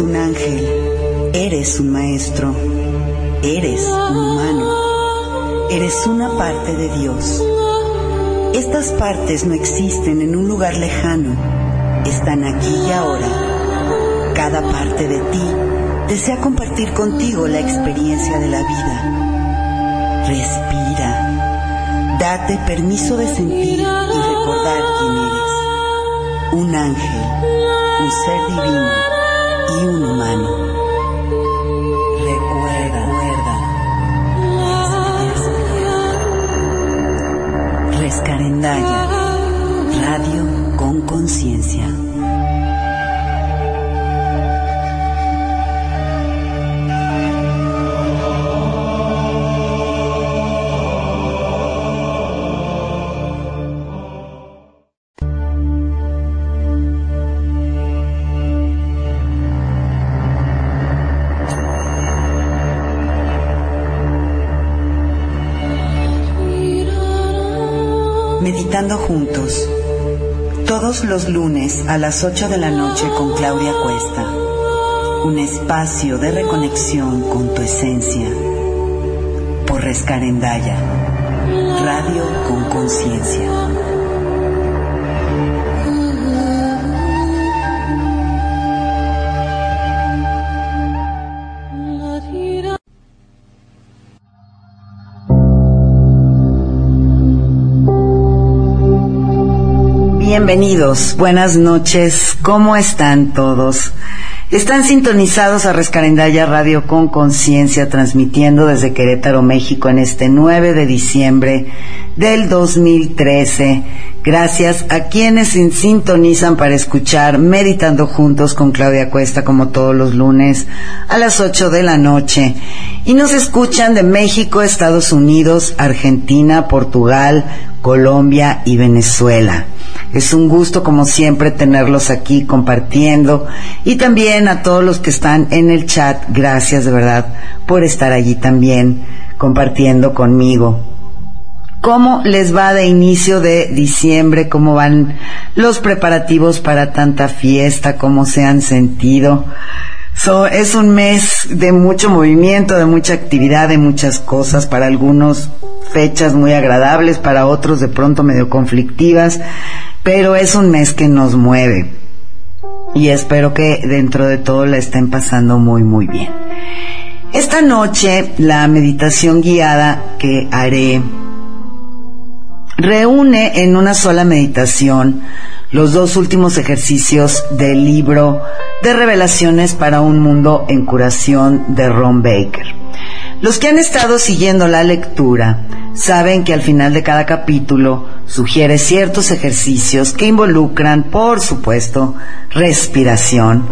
Un ángel, eres un maestro, eres un humano, eres una parte de Dios. Estas partes no existen en un lugar lejano, están aquí y ahora. Cada parte de ti desea compartir contigo la experiencia de la vida. Respira. Date permiso de sentir y recordar quién eres. Un ángel, un ser divino y un humano. Los lunes a las 8 de la noche con Claudia Cuesta. Un espacio de reconexión con tu esencia. Por Rescarendaya. Radio con conciencia. Bienvenidos, buenas noches, ¿cómo están todos? Están sintonizados a Rescarendaya Radio con Conciencia, transmitiendo desde Querétaro, México, en este 9 de diciembre del 2013. Gracias a quienes sintonizan para escuchar Meditando Juntos con Claudia Cuesta, como todos los lunes a las 8 de la noche. Y nos escuchan de México, Estados Unidos, Argentina, Portugal, Colombia y Venezuela. Es un gusto, como siempre, tenerlos aquí compartiendo. Y también a todos los que están en el chat, gracias de verdad por estar allí también compartiendo conmigo. ¿Cómo les va de inicio de diciembre? ¿Cómo van los preparativos para tanta fiesta? ¿Cómo se han sentido? So, es un mes de mucho movimiento, de mucha actividad, de muchas cosas. Para algunos fechas muy agradables, para otros de pronto medio conflictivas, pero es un mes que nos mueve. Y espero que dentro de todo la estén pasando muy, muy bien. Esta noche, la meditación guiada que haré reúne en una sola meditación los dos últimos ejercicios del libro de revelaciones para un mundo en curación de Ron Baker. Los que han estado siguiendo la lectura saben que al final de cada capítulo sugiere ciertos ejercicios que involucran, por supuesto, respiración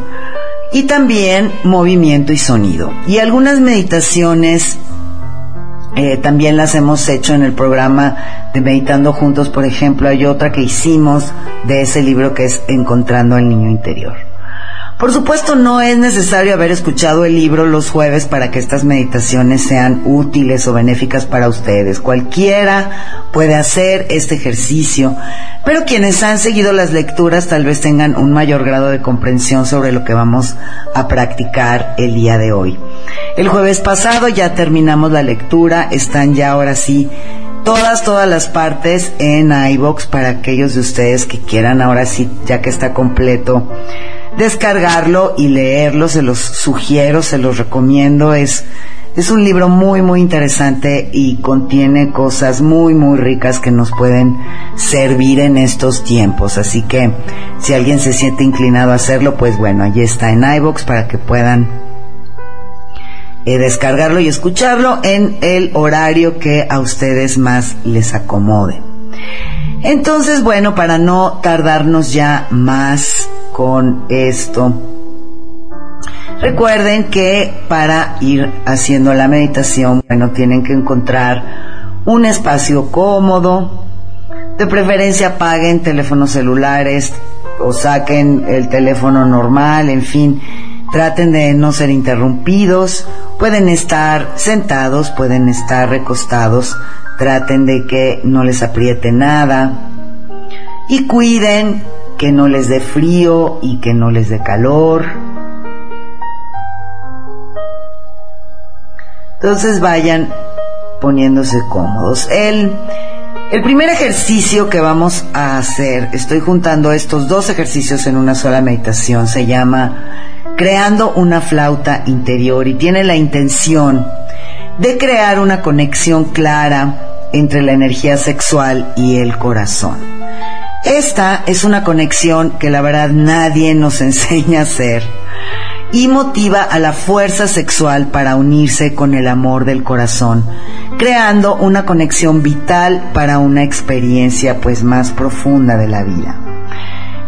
y también movimiento y sonido. Y algunas meditaciones eh, también las hemos hecho en el programa de Meditando Juntos, por ejemplo, hay otra que hicimos de ese libro que es Encontrando al Niño Interior. Por supuesto, no es necesario haber escuchado el libro los jueves para que estas meditaciones sean útiles o benéficas para ustedes. Cualquiera puede hacer este ejercicio, pero quienes han seguido las lecturas tal vez tengan un mayor grado de comprensión sobre lo que vamos a practicar el día de hoy. El jueves pasado ya terminamos la lectura, están ya ahora sí todas, todas las partes en iBox para aquellos de ustedes que quieran ahora sí, ya que está completo, descargarlo y leerlo, se los sugiero, se los recomiendo, es, es un libro muy, muy interesante y contiene cosas muy, muy ricas que nos pueden servir en estos tiempos. Así que si alguien se siente inclinado a hacerlo, pues bueno, allí está en iBox para que puedan eh, descargarlo y escucharlo en el horario que a ustedes más les acomode. Entonces, bueno, para no tardarnos ya más con esto, recuerden que para ir haciendo la meditación, bueno, tienen que encontrar un espacio cómodo, de preferencia apaguen teléfonos celulares o saquen el teléfono normal, en fin, traten de no ser interrumpidos, pueden estar sentados, pueden estar recostados, traten de que no les apriete nada. Y cuiden que no les dé frío y que no les dé calor. Entonces vayan poniéndose cómodos. El, el primer ejercicio que vamos a hacer, estoy juntando estos dos ejercicios en una sola meditación, se llama creando una flauta interior y tiene la intención de crear una conexión clara entre la energía sexual y el corazón. Esta es una conexión que la verdad nadie nos enseña a hacer y motiva a la fuerza sexual para unirse con el amor del corazón, creando una conexión vital para una experiencia pues más profunda de la vida.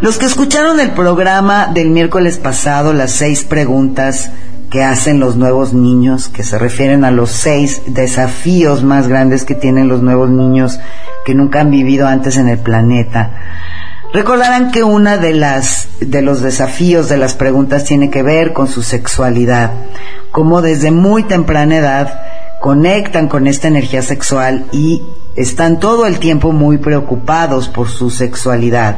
Los que escucharon el programa del miércoles pasado, las seis preguntas que hacen los nuevos niños, que se refieren a los seis desafíos más grandes que tienen los nuevos niños que nunca han vivido antes en el planeta. Recordarán que una de las de los desafíos de las preguntas tiene que ver con su sexualidad, cómo desde muy temprana edad conectan con esta energía sexual y están todo el tiempo muy preocupados por su sexualidad.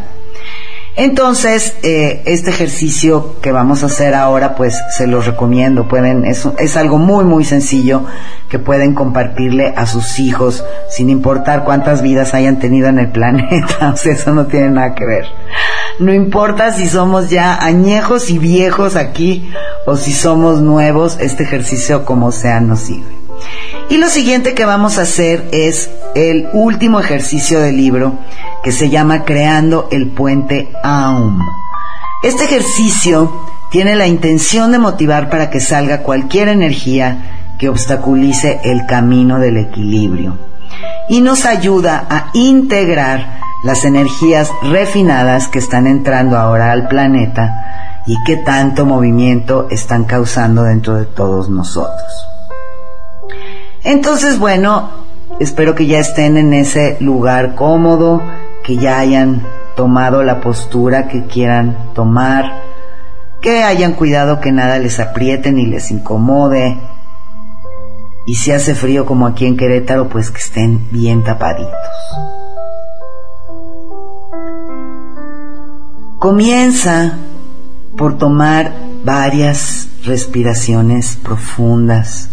Entonces, eh, este ejercicio que vamos a hacer ahora, pues se los recomiendo. Pueden, es, es algo muy, muy sencillo que pueden compartirle a sus hijos, sin importar cuántas vidas hayan tenido en el planeta. O sea, eso no tiene nada que ver. No importa si somos ya añejos y viejos aquí o si somos nuevos, este ejercicio como sea nos sirve. Y lo siguiente que vamos a hacer es el último ejercicio del libro que se llama Creando el Puente Aum. Este ejercicio tiene la intención de motivar para que salga cualquier energía que obstaculice el camino del equilibrio y nos ayuda a integrar las energías refinadas que están entrando ahora al planeta y que tanto movimiento están causando dentro de todos nosotros. Entonces, bueno, espero que ya estén en ese lugar cómodo, que ya hayan tomado la postura que quieran tomar, que hayan cuidado que nada les apriete ni les incomode. Y si hace frío como aquí en Querétaro, pues que estén bien tapaditos. Comienza por tomar varias respiraciones profundas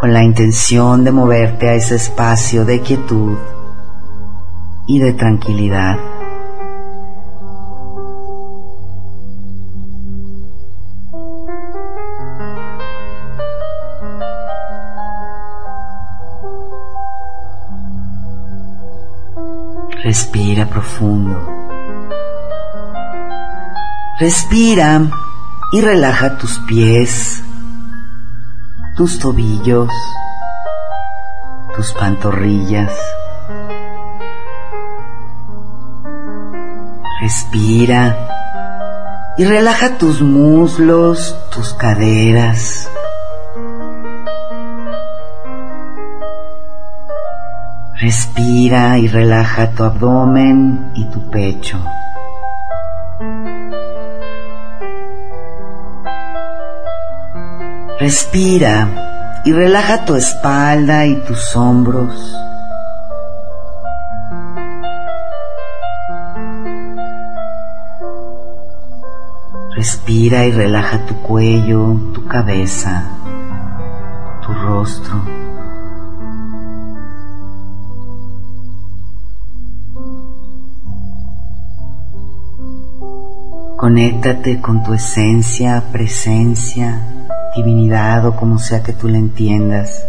con la intención de moverte a ese espacio de quietud y de tranquilidad. Respira profundo. Respira y relaja tus pies tus tobillos, tus pantorrillas. Respira y relaja tus muslos, tus caderas. Respira y relaja tu abdomen y tu pecho. Respira y relaja tu espalda y tus hombros. Respira y relaja tu cuello, tu cabeza, tu rostro. Conéctate con tu esencia, presencia, divinidad o como sea que tú la entiendas.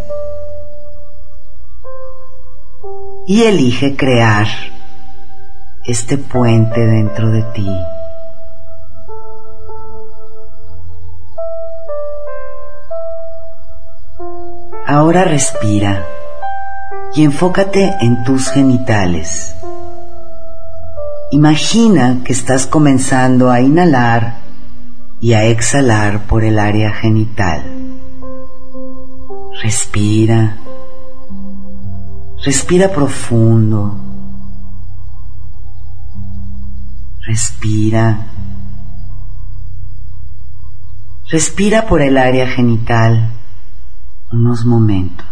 Y elige crear este puente dentro de ti. Ahora respira y enfócate en tus genitales. Imagina que estás comenzando a inhalar y a exhalar por el área genital. Respira. Respira profundo. Respira. Respira por el área genital unos momentos.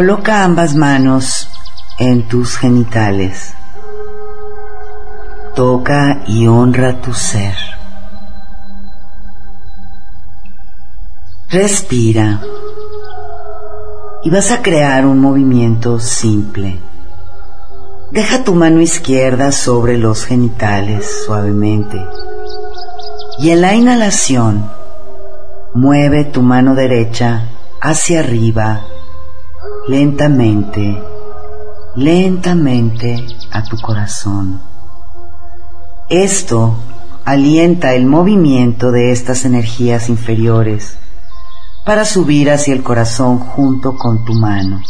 Coloca ambas manos en tus genitales. Toca y honra tu ser. Respira y vas a crear un movimiento simple. Deja tu mano izquierda sobre los genitales suavemente y en la inhalación mueve tu mano derecha hacia arriba lentamente, lentamente a tu corazón. Esto alienta el movimiento de estas energías inferiores para subir hacia el corazón junto con tu mano.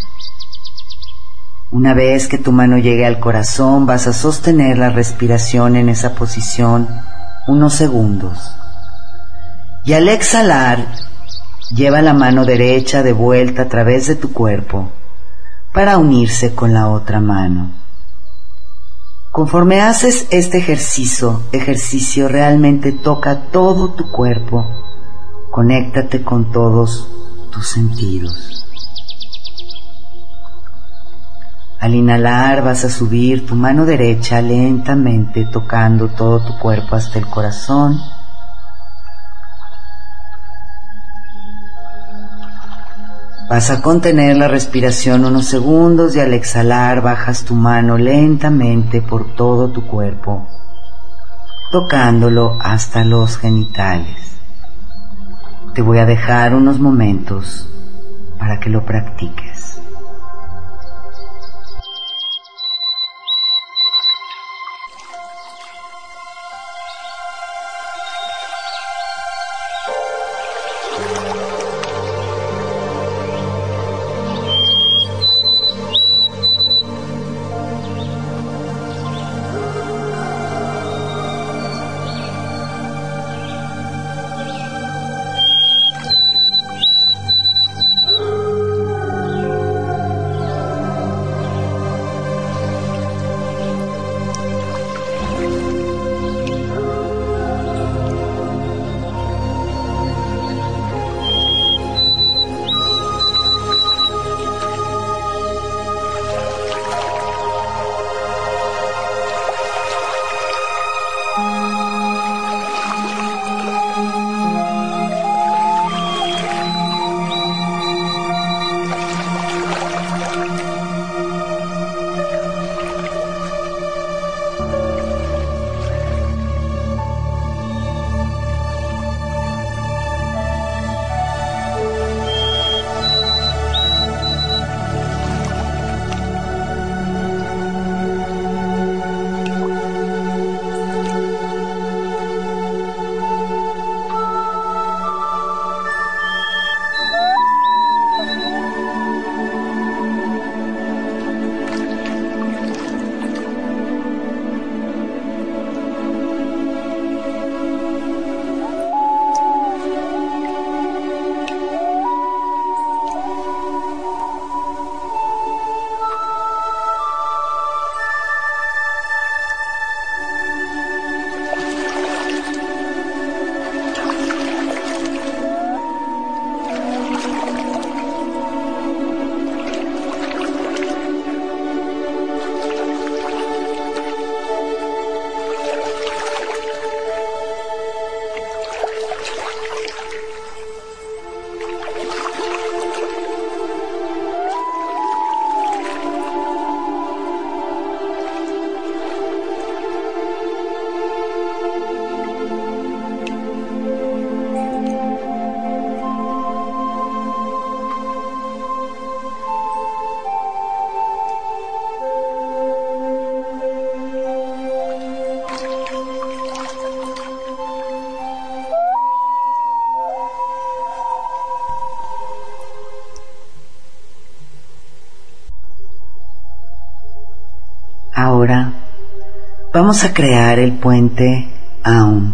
Una vez que tu mano llegue al corazón vas a sostener la respiración en esa posición unos segundos. Y al exhalar Lleva la mano derecha de vuelta a través de tu cuerpo para unirse con la otra mano. Conforme haces este ejercicio, ejercicio realmente toca todo tu cuerpo, conéctate con todos tus sentidos. Al inhalar vas a subir tu mano derecha lentamente tocando todo tu cuerpo hasta el corazón Vas a contener la respiración unos segundos y al exhalar bajas tu mano lentamente por todo tu cuerpo, tocándolo hasta los genitales. Te voy a dejar unos momentos para que lo practiques. Vamos a crear el puente Aum.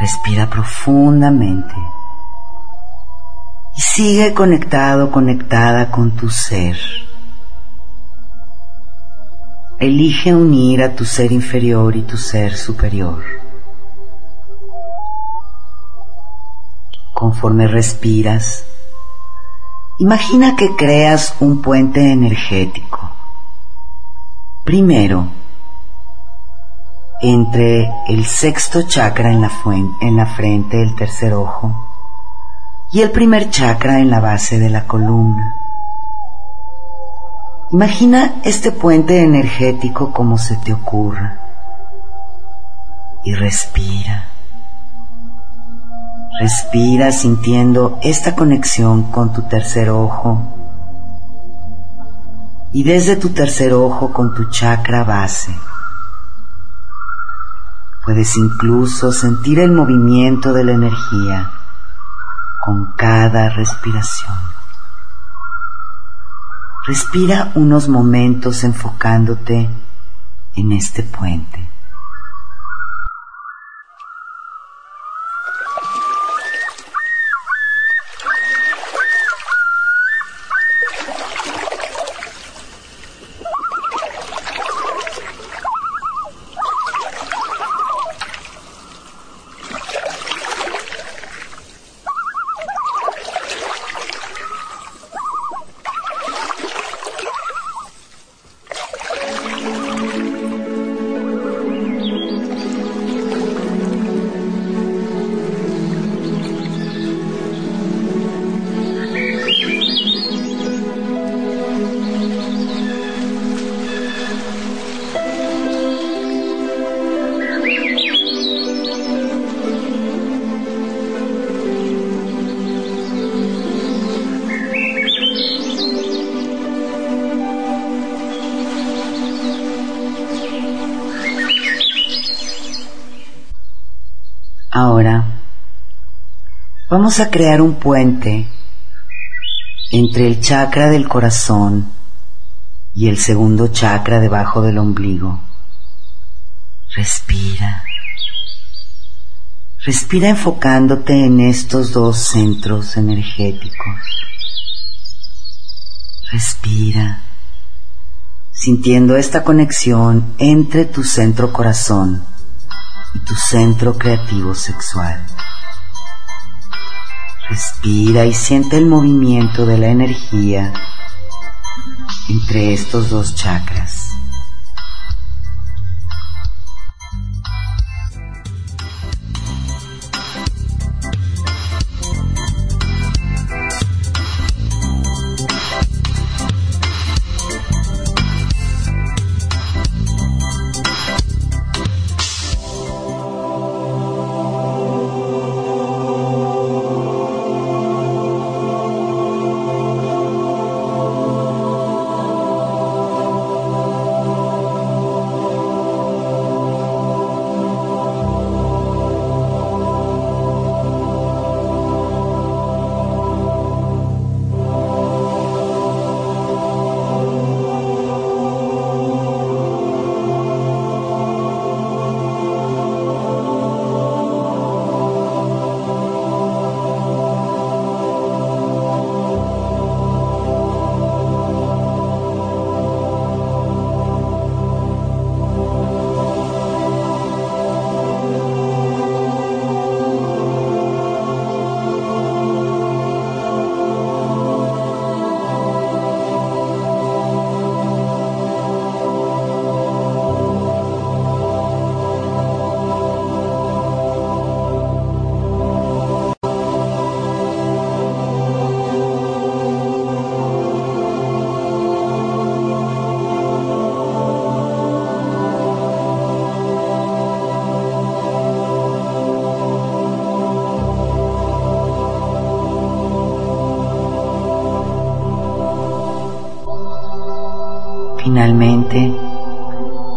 Respira profundamente y sigue conectado, conectada con tu ser. Elige unir a tu ser inferior y tu ser superior. Conforme respiras, imagina que creas un puente energético. Primero, entre el sexto chakra en la, en la frente del tercer ojo y el primer chakra en la base de la columna. Imagina este puente energético como se te ocurra y respira. Respira sintiendo esta conexión con tu tercer ojo y desde tu tercer ojo con tu chakra base. Puedes incluso sentir el movimiento de la energía con cada respiración. Respira unos momentos enfocándote en este puente. Vamos a crear un puente entre el chakra del corazón y el segundo chakra debajo del ombligo. Respira. Respira enfocándote en estos dos centros energéticos. Respira, sintiendo esta conexión entre tu centro corazón y tu centro creativo sexual. Respira y siente el movimiento de la energía entre estos dos chakras.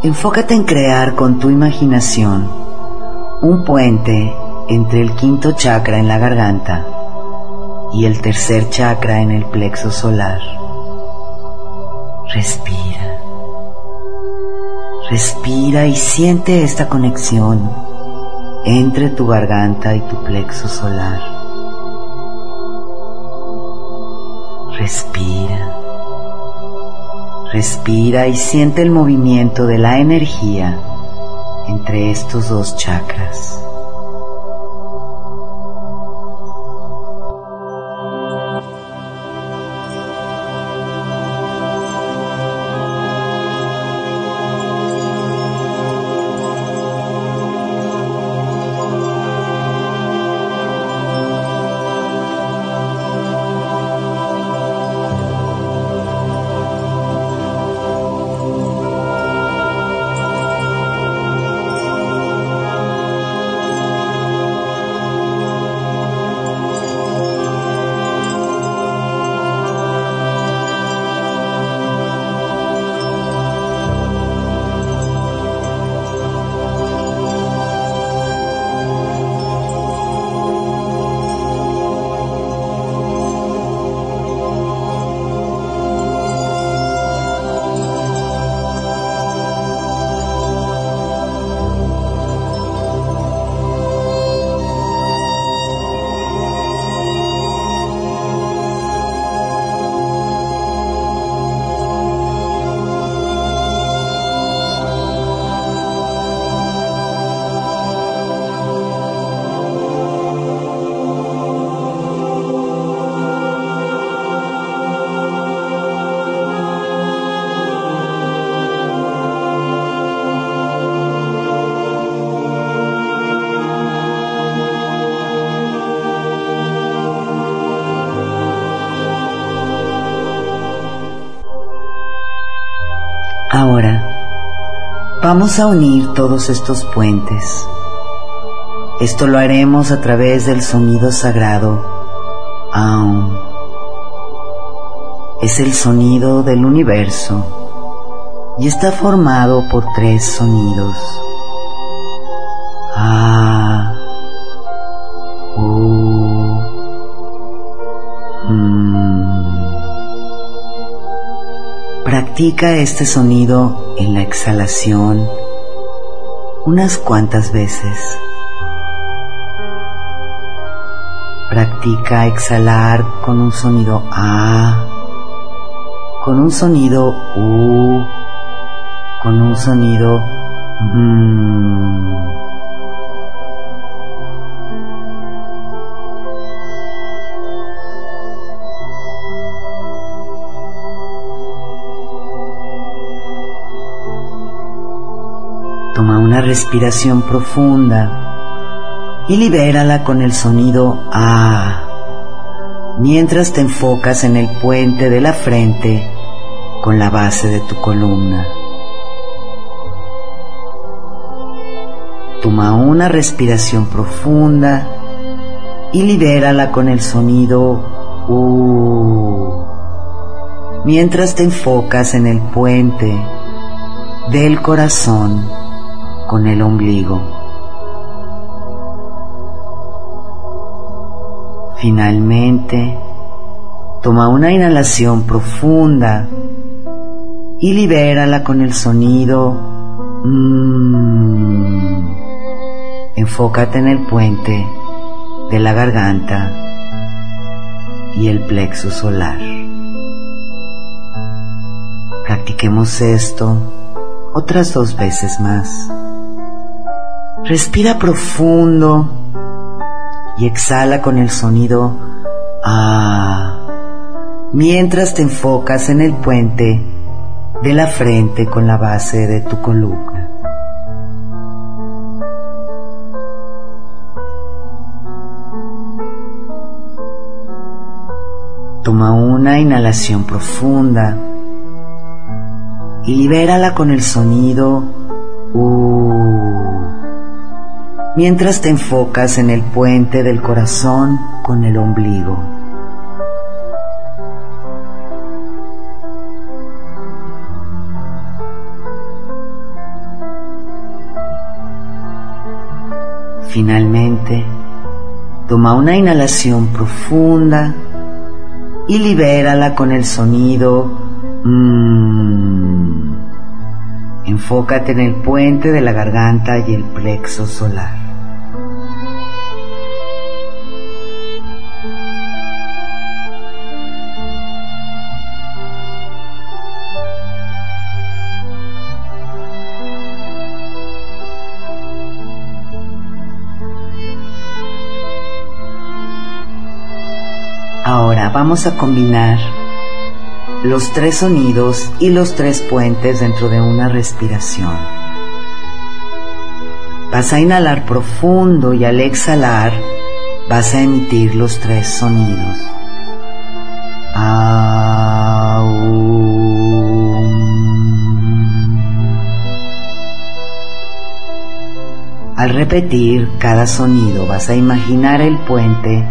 Enfócate en crear con tu imaginación un puente entre el quinto chakra en la garganta y el tercer chakra en el plexo solar. Respira. Respira y siente esta conexión entre tu garganta y tu plexo solar. Respira. Respira y siente el movimiento de la energía entre estos dos chakras. Vamos a unir todos estos puentes. Esto lo haremos a través del sonido sagrado Aum. Es el sonido del universo y está formado por tres sonidos. A, U, Practica este sonido en la exhalación unas cuantas veces. Practica exhalar con un sonido A, con un sonido U, con un sonido M. respiración profunda y libérala con el sonido A mientras te enfocas en el puente de la frente con la base de tu columna. Toma una respiración profunda y libérala con el sonido U mientras te enfocas en el puente del corazón con el ombligo. Finalmente, toma una inhalación profunda y libérala con el sonido. Mm. Enfócate en el puente de la garganta y el plexo solar. Practiquemos esto otras dos veces más. Respira profundo y exhala con el sonido A mientras te enfocas en el puente de la frente con la base de tu columna. Toma una inhalación profunda y libérala con el sonido U mientras te enfocas en el puente del corazón con el ombligo. Finalmente, toma una inhalación profunda y libérala con el sonido mmm, Enfócate en el puente de la garganta y el plexo solar. Ahora vamos a combinar los tres sonidos y los tres puentes dentro de una respiración. Vas a inhalar profundo y al exhalar vas a emitir los tres sonidos. Al repetir cada sonido vas a imaginar el puente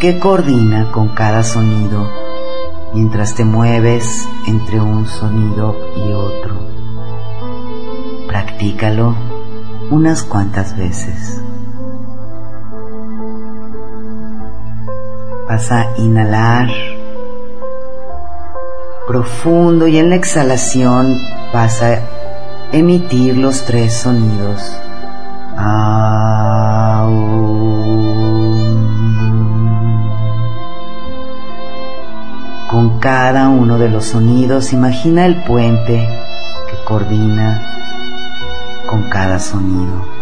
que coordina con cada sonido mientras te mueves entre un sonido y otro. Practícalo unas cuantas veces. Vas a inhalar profundo y en la exhalación vas a emitir los tres sonidos. Con cada uno de los sonidos imagina el puente que coordina con cada sonido.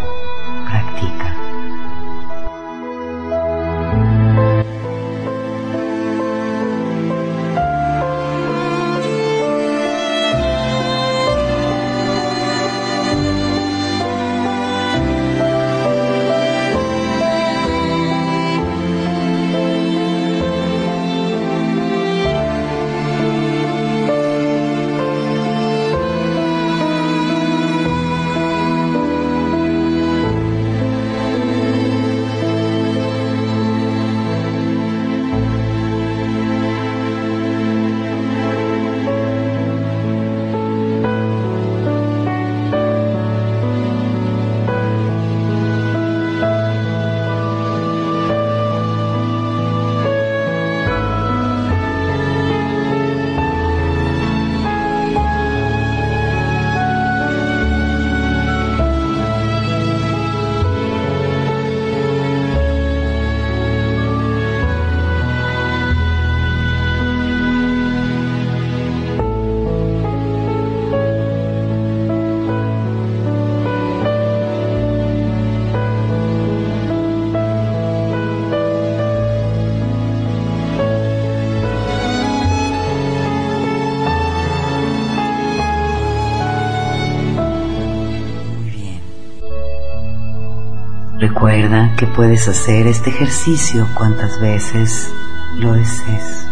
Recuerda que puedes hacer este ejercicio cuantas veces lo desees.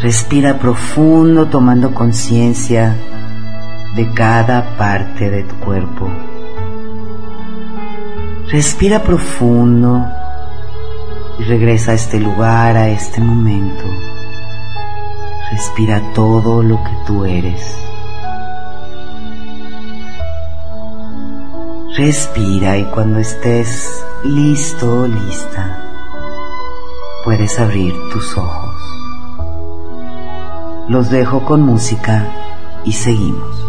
Respira profundo tomando conciencia de cada parte de tu cuerpo. Respira profundo y regresa a este lugar, a este momento. Respira todo lo que tú eres. Respira y cuando estés listo o lista, puedes abrir tus ojos. Los dejo con música y seguimos.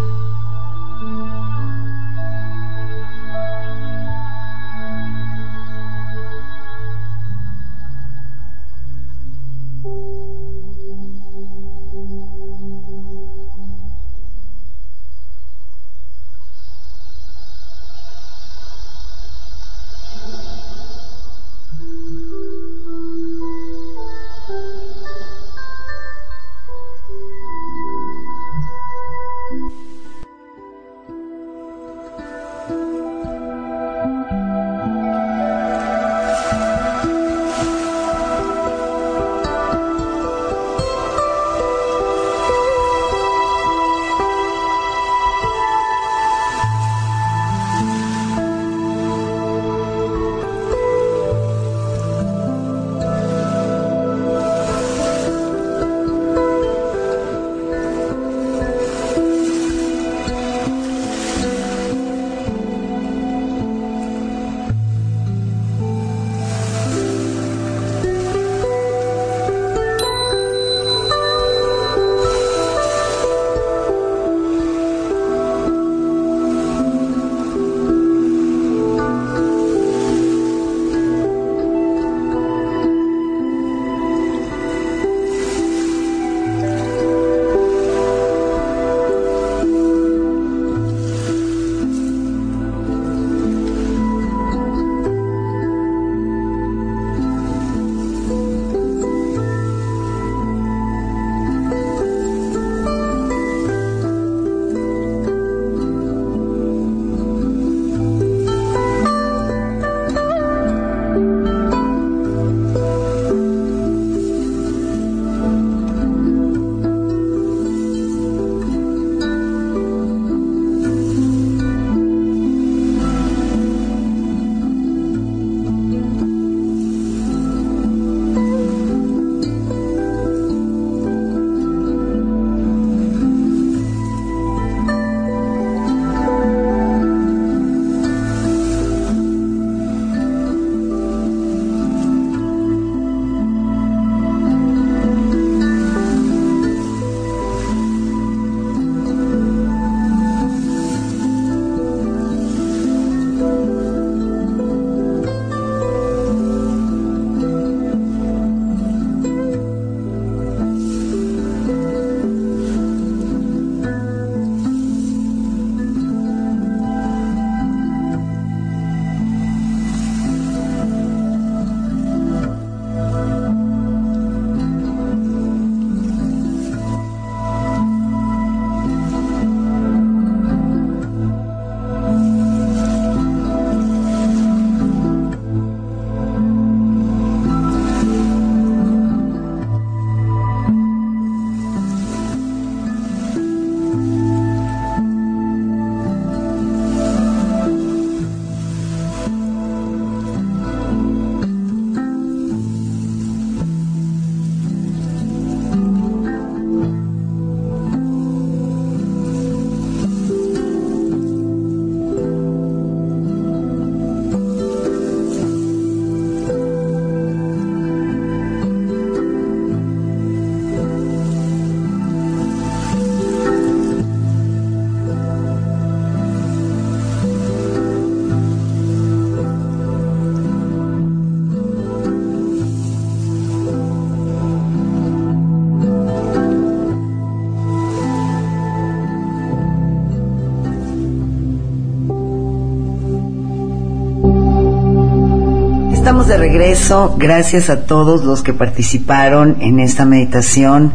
De regreso. Gracias a todos los que participaron en esta meditación.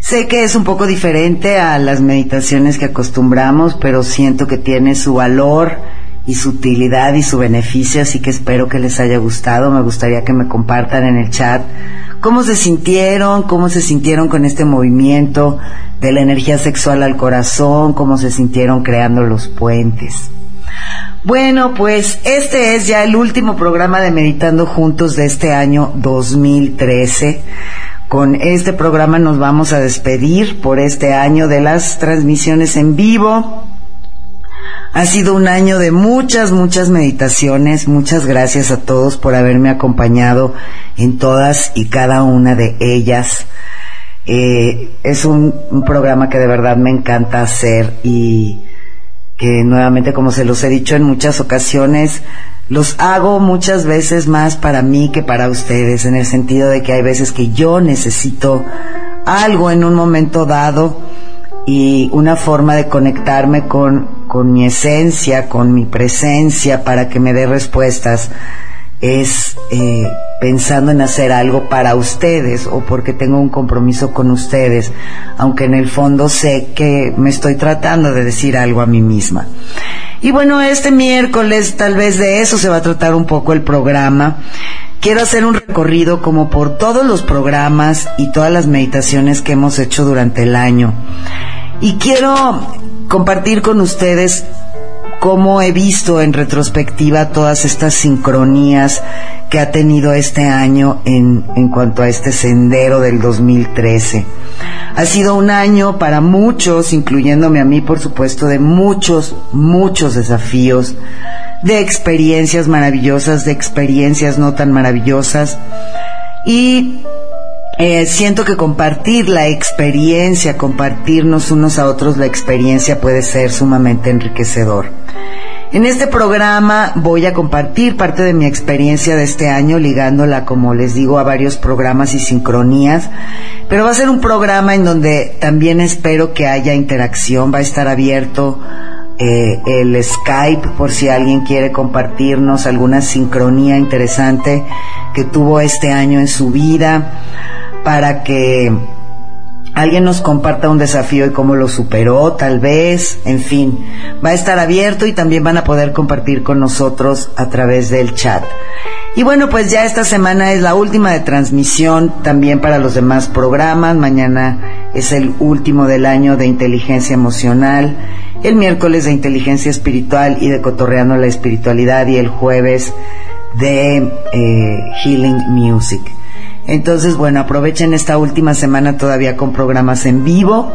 Sé que es un poco diferente a las meditaciones que acostumbramos, pero siento que tiene su valor y su utilidad y su beneficio, así que espero que les haya gustado. Me gustaría que me compartan en el chat cómo se sintieron, cómo se sintieron con este movimiento de la energía sexual al corazón, cómo se sintieron creando los puentes. Bueno, pues este es ya el último programa de Meditando Juntos de este año 2013. Con este programa nos vamos a despedir por este año de las transmisiones en vivo. Ha sido un año de muchas, muchas meditaciones. Muchas gracias a todos por haberme acompañado en todas y cada una de ellas. Eh, es un, un programa que de verdad me encanta hacer y que nuevamente, como se los he dicho en muchas ocasiones, los hago muchas veces más para mí que para ustedes, en el sentido de que hay veces que yo necesito algo en un momento dado y una forma de conectarme con, con mi esencia, con mi presencia para que me dé respuestas es eh, pensando en hacer algo para ustedes o porque tengo un compromiso con ustedes, aunque en el fondo sé que me estoy tratando de decir algo a mí misma. Y bueno, este miércoles tal vez de eso se va a tratar un poco el programa. Quiero hacer un recorrido como por todos los programas y todas las meditaciones que hemos hecho durante el año. Y quiero compartir con ustedes cómo he visto en retrospectiva todas estas sincronías que ha tenido este año en, en cuanto a este sendero del 2013. Ha sido un año para muchos, incluyéndome a mí, por supuesto, de muchos, muchos desafíos, de experiencias maravillosas, de experiencias no tan maravillosas. Y eh, siento que compartir la experiencia, compartirnos unos a otros la experiencia puede ser sumamente enriquecedor. En este programa voy a compartir parte de mi experiencia de este año, ligándola, como les digo, a varios programas y sincronías, pero va a ser un programa en donde también espero que haya interacción, va a estar abierto eh, el Skype por si alguien quiere compartirnos alguna sincronía interesante que tuvo este año en su vida para que alguien nos comparta un desafío y cómo lo superó, tal vez, en fin, va a estar abierto y también van a poder compartir con nosotros a través del chat. Y bueno, pues ya esta semana es la última de transmisión también para los demás programas. Mañana es el último del año de inteligencia emocional, el miércoles de inteligencia espiritual y de cotorreando la espiritualidad y el jueves de eh, healing music. Entonces, bueno, aprovechen esta última semana todavía con programas en vivo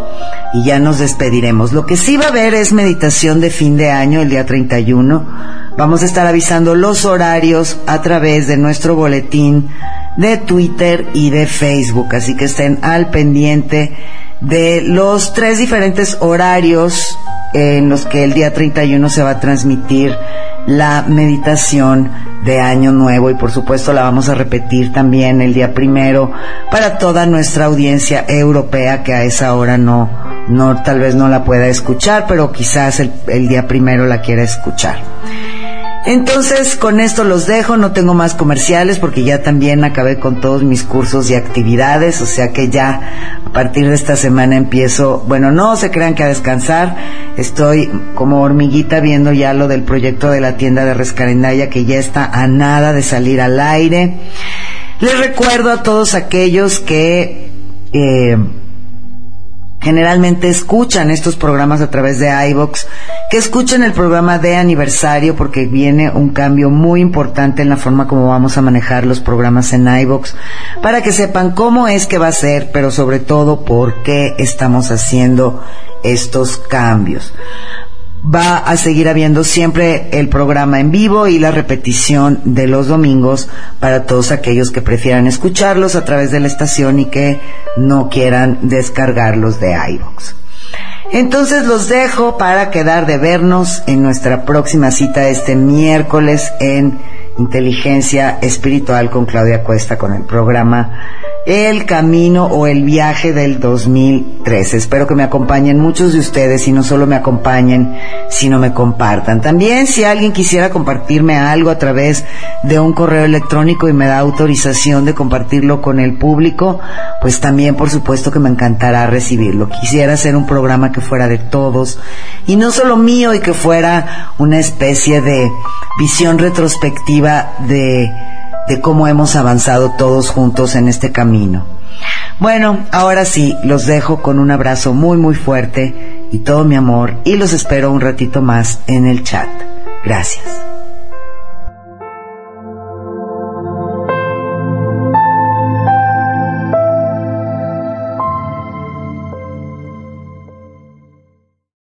y ya nos despediremos. Lo que sí va a haber es meditación de fin de año, el día 31. Vamos a estar avisando los horarios a través de nuestro boletín de Twitter y de Facebook, así que estén al pendiente de los tres diferentes horarios en los que el día 31 se va a transmitir la meditación de Año Nuevo y por supuesto la vamos a repetir también el día primero para toda nuestra audiencia europea que a esa hora no, no tal vez no la pueda escuchar, pero quizás el, el día primero la quiera escuchar. Entonces, con esto los dejo, no tengo más comerciales porque ya también acabé con todos mis cursos y actividades, o sea que ya a partir de esta semana empiezo, bueno, no se crean que a descansar, estoy como hormiguita viendo ya lo del proyecto de la tienda de Rescarendaya que ya está a nada de salir al aire. Les recuerdo a todos aquellos que... Eh, generalmente escuchan estos programas a través de iVox, que escuchen el programa de aniversario porque viene un cambio muy importante en la forma como vamos a manejar los programas en iVox, para que sepan cómo es que va a ser, pero sobre todo por qué estamos haciendo estos cambios va a seguir habiendo siempre el programa en vivo y la repetición de los domingos para todos aquellos que prefieran escucharlos a través de la estación y que no quieran descargarlos de iVoox. Entonces los dejo para quedar de vernos en nuestra próxima cita este miércoles en Inteligencia Espiritual con Claudia Cuesta con el programa el camino o el viaje del 2013. Espero que me acompañen muchos de ustedes y no solo me acompañen, sino me compartan. También si alguien quisiera compartirme algo a través de un correo electrónico y me da autorización de compartirlo con el público, pues también por supuesto que me encantará recibirlo. Quisiera hacer un programa que fuera de todos y no solo mío y que fuera una especie de visión retrospectiva de de cómo hemos avanzado todos juntos en este camino. Bueno, ahora sí, los dejo con un abrazo muy muy fuerte y todo mi amor y los espero un ratito más en el chat. Gracias.